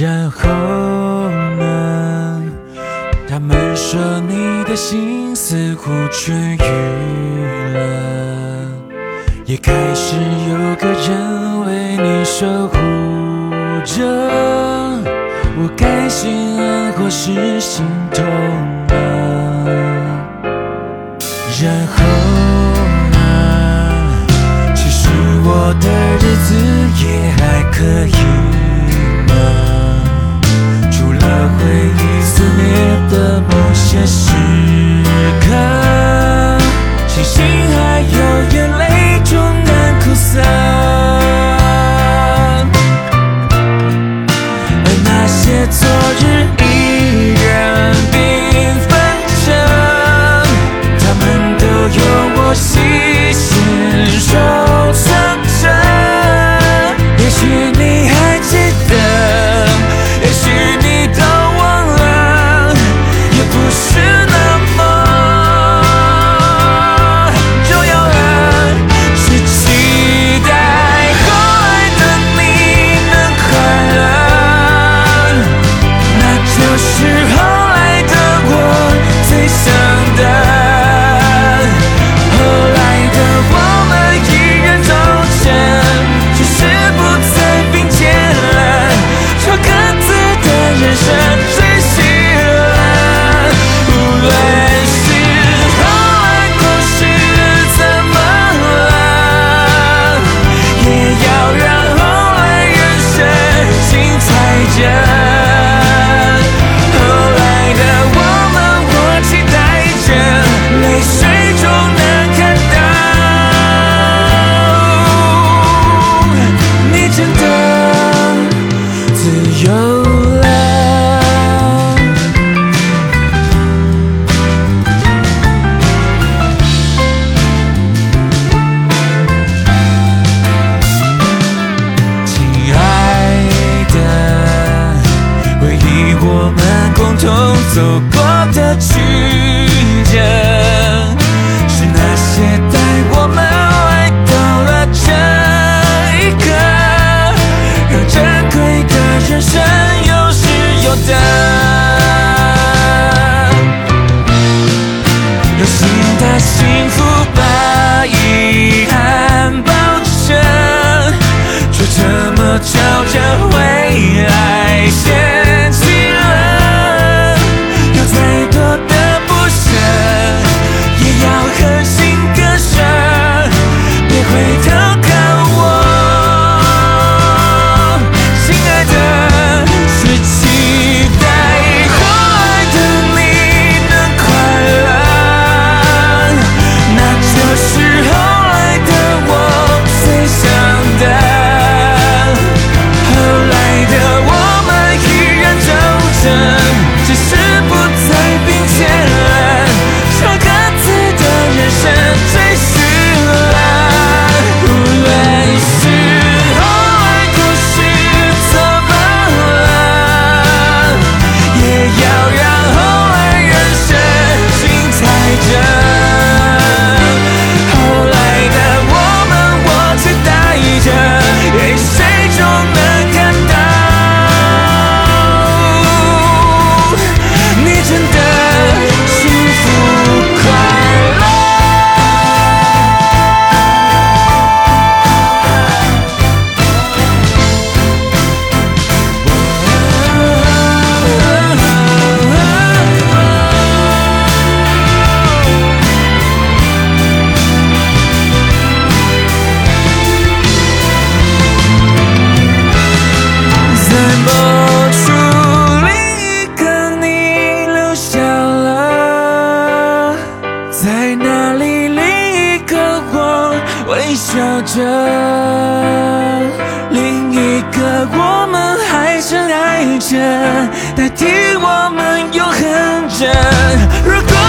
然后呢他们说你的心似乎痊愈了也开始有个人为你守护着我该心安或是心痛呢然后呢其实我的日子也还可以。我们共同走过的曲折我们还深爱着？代替我们永恒着。如果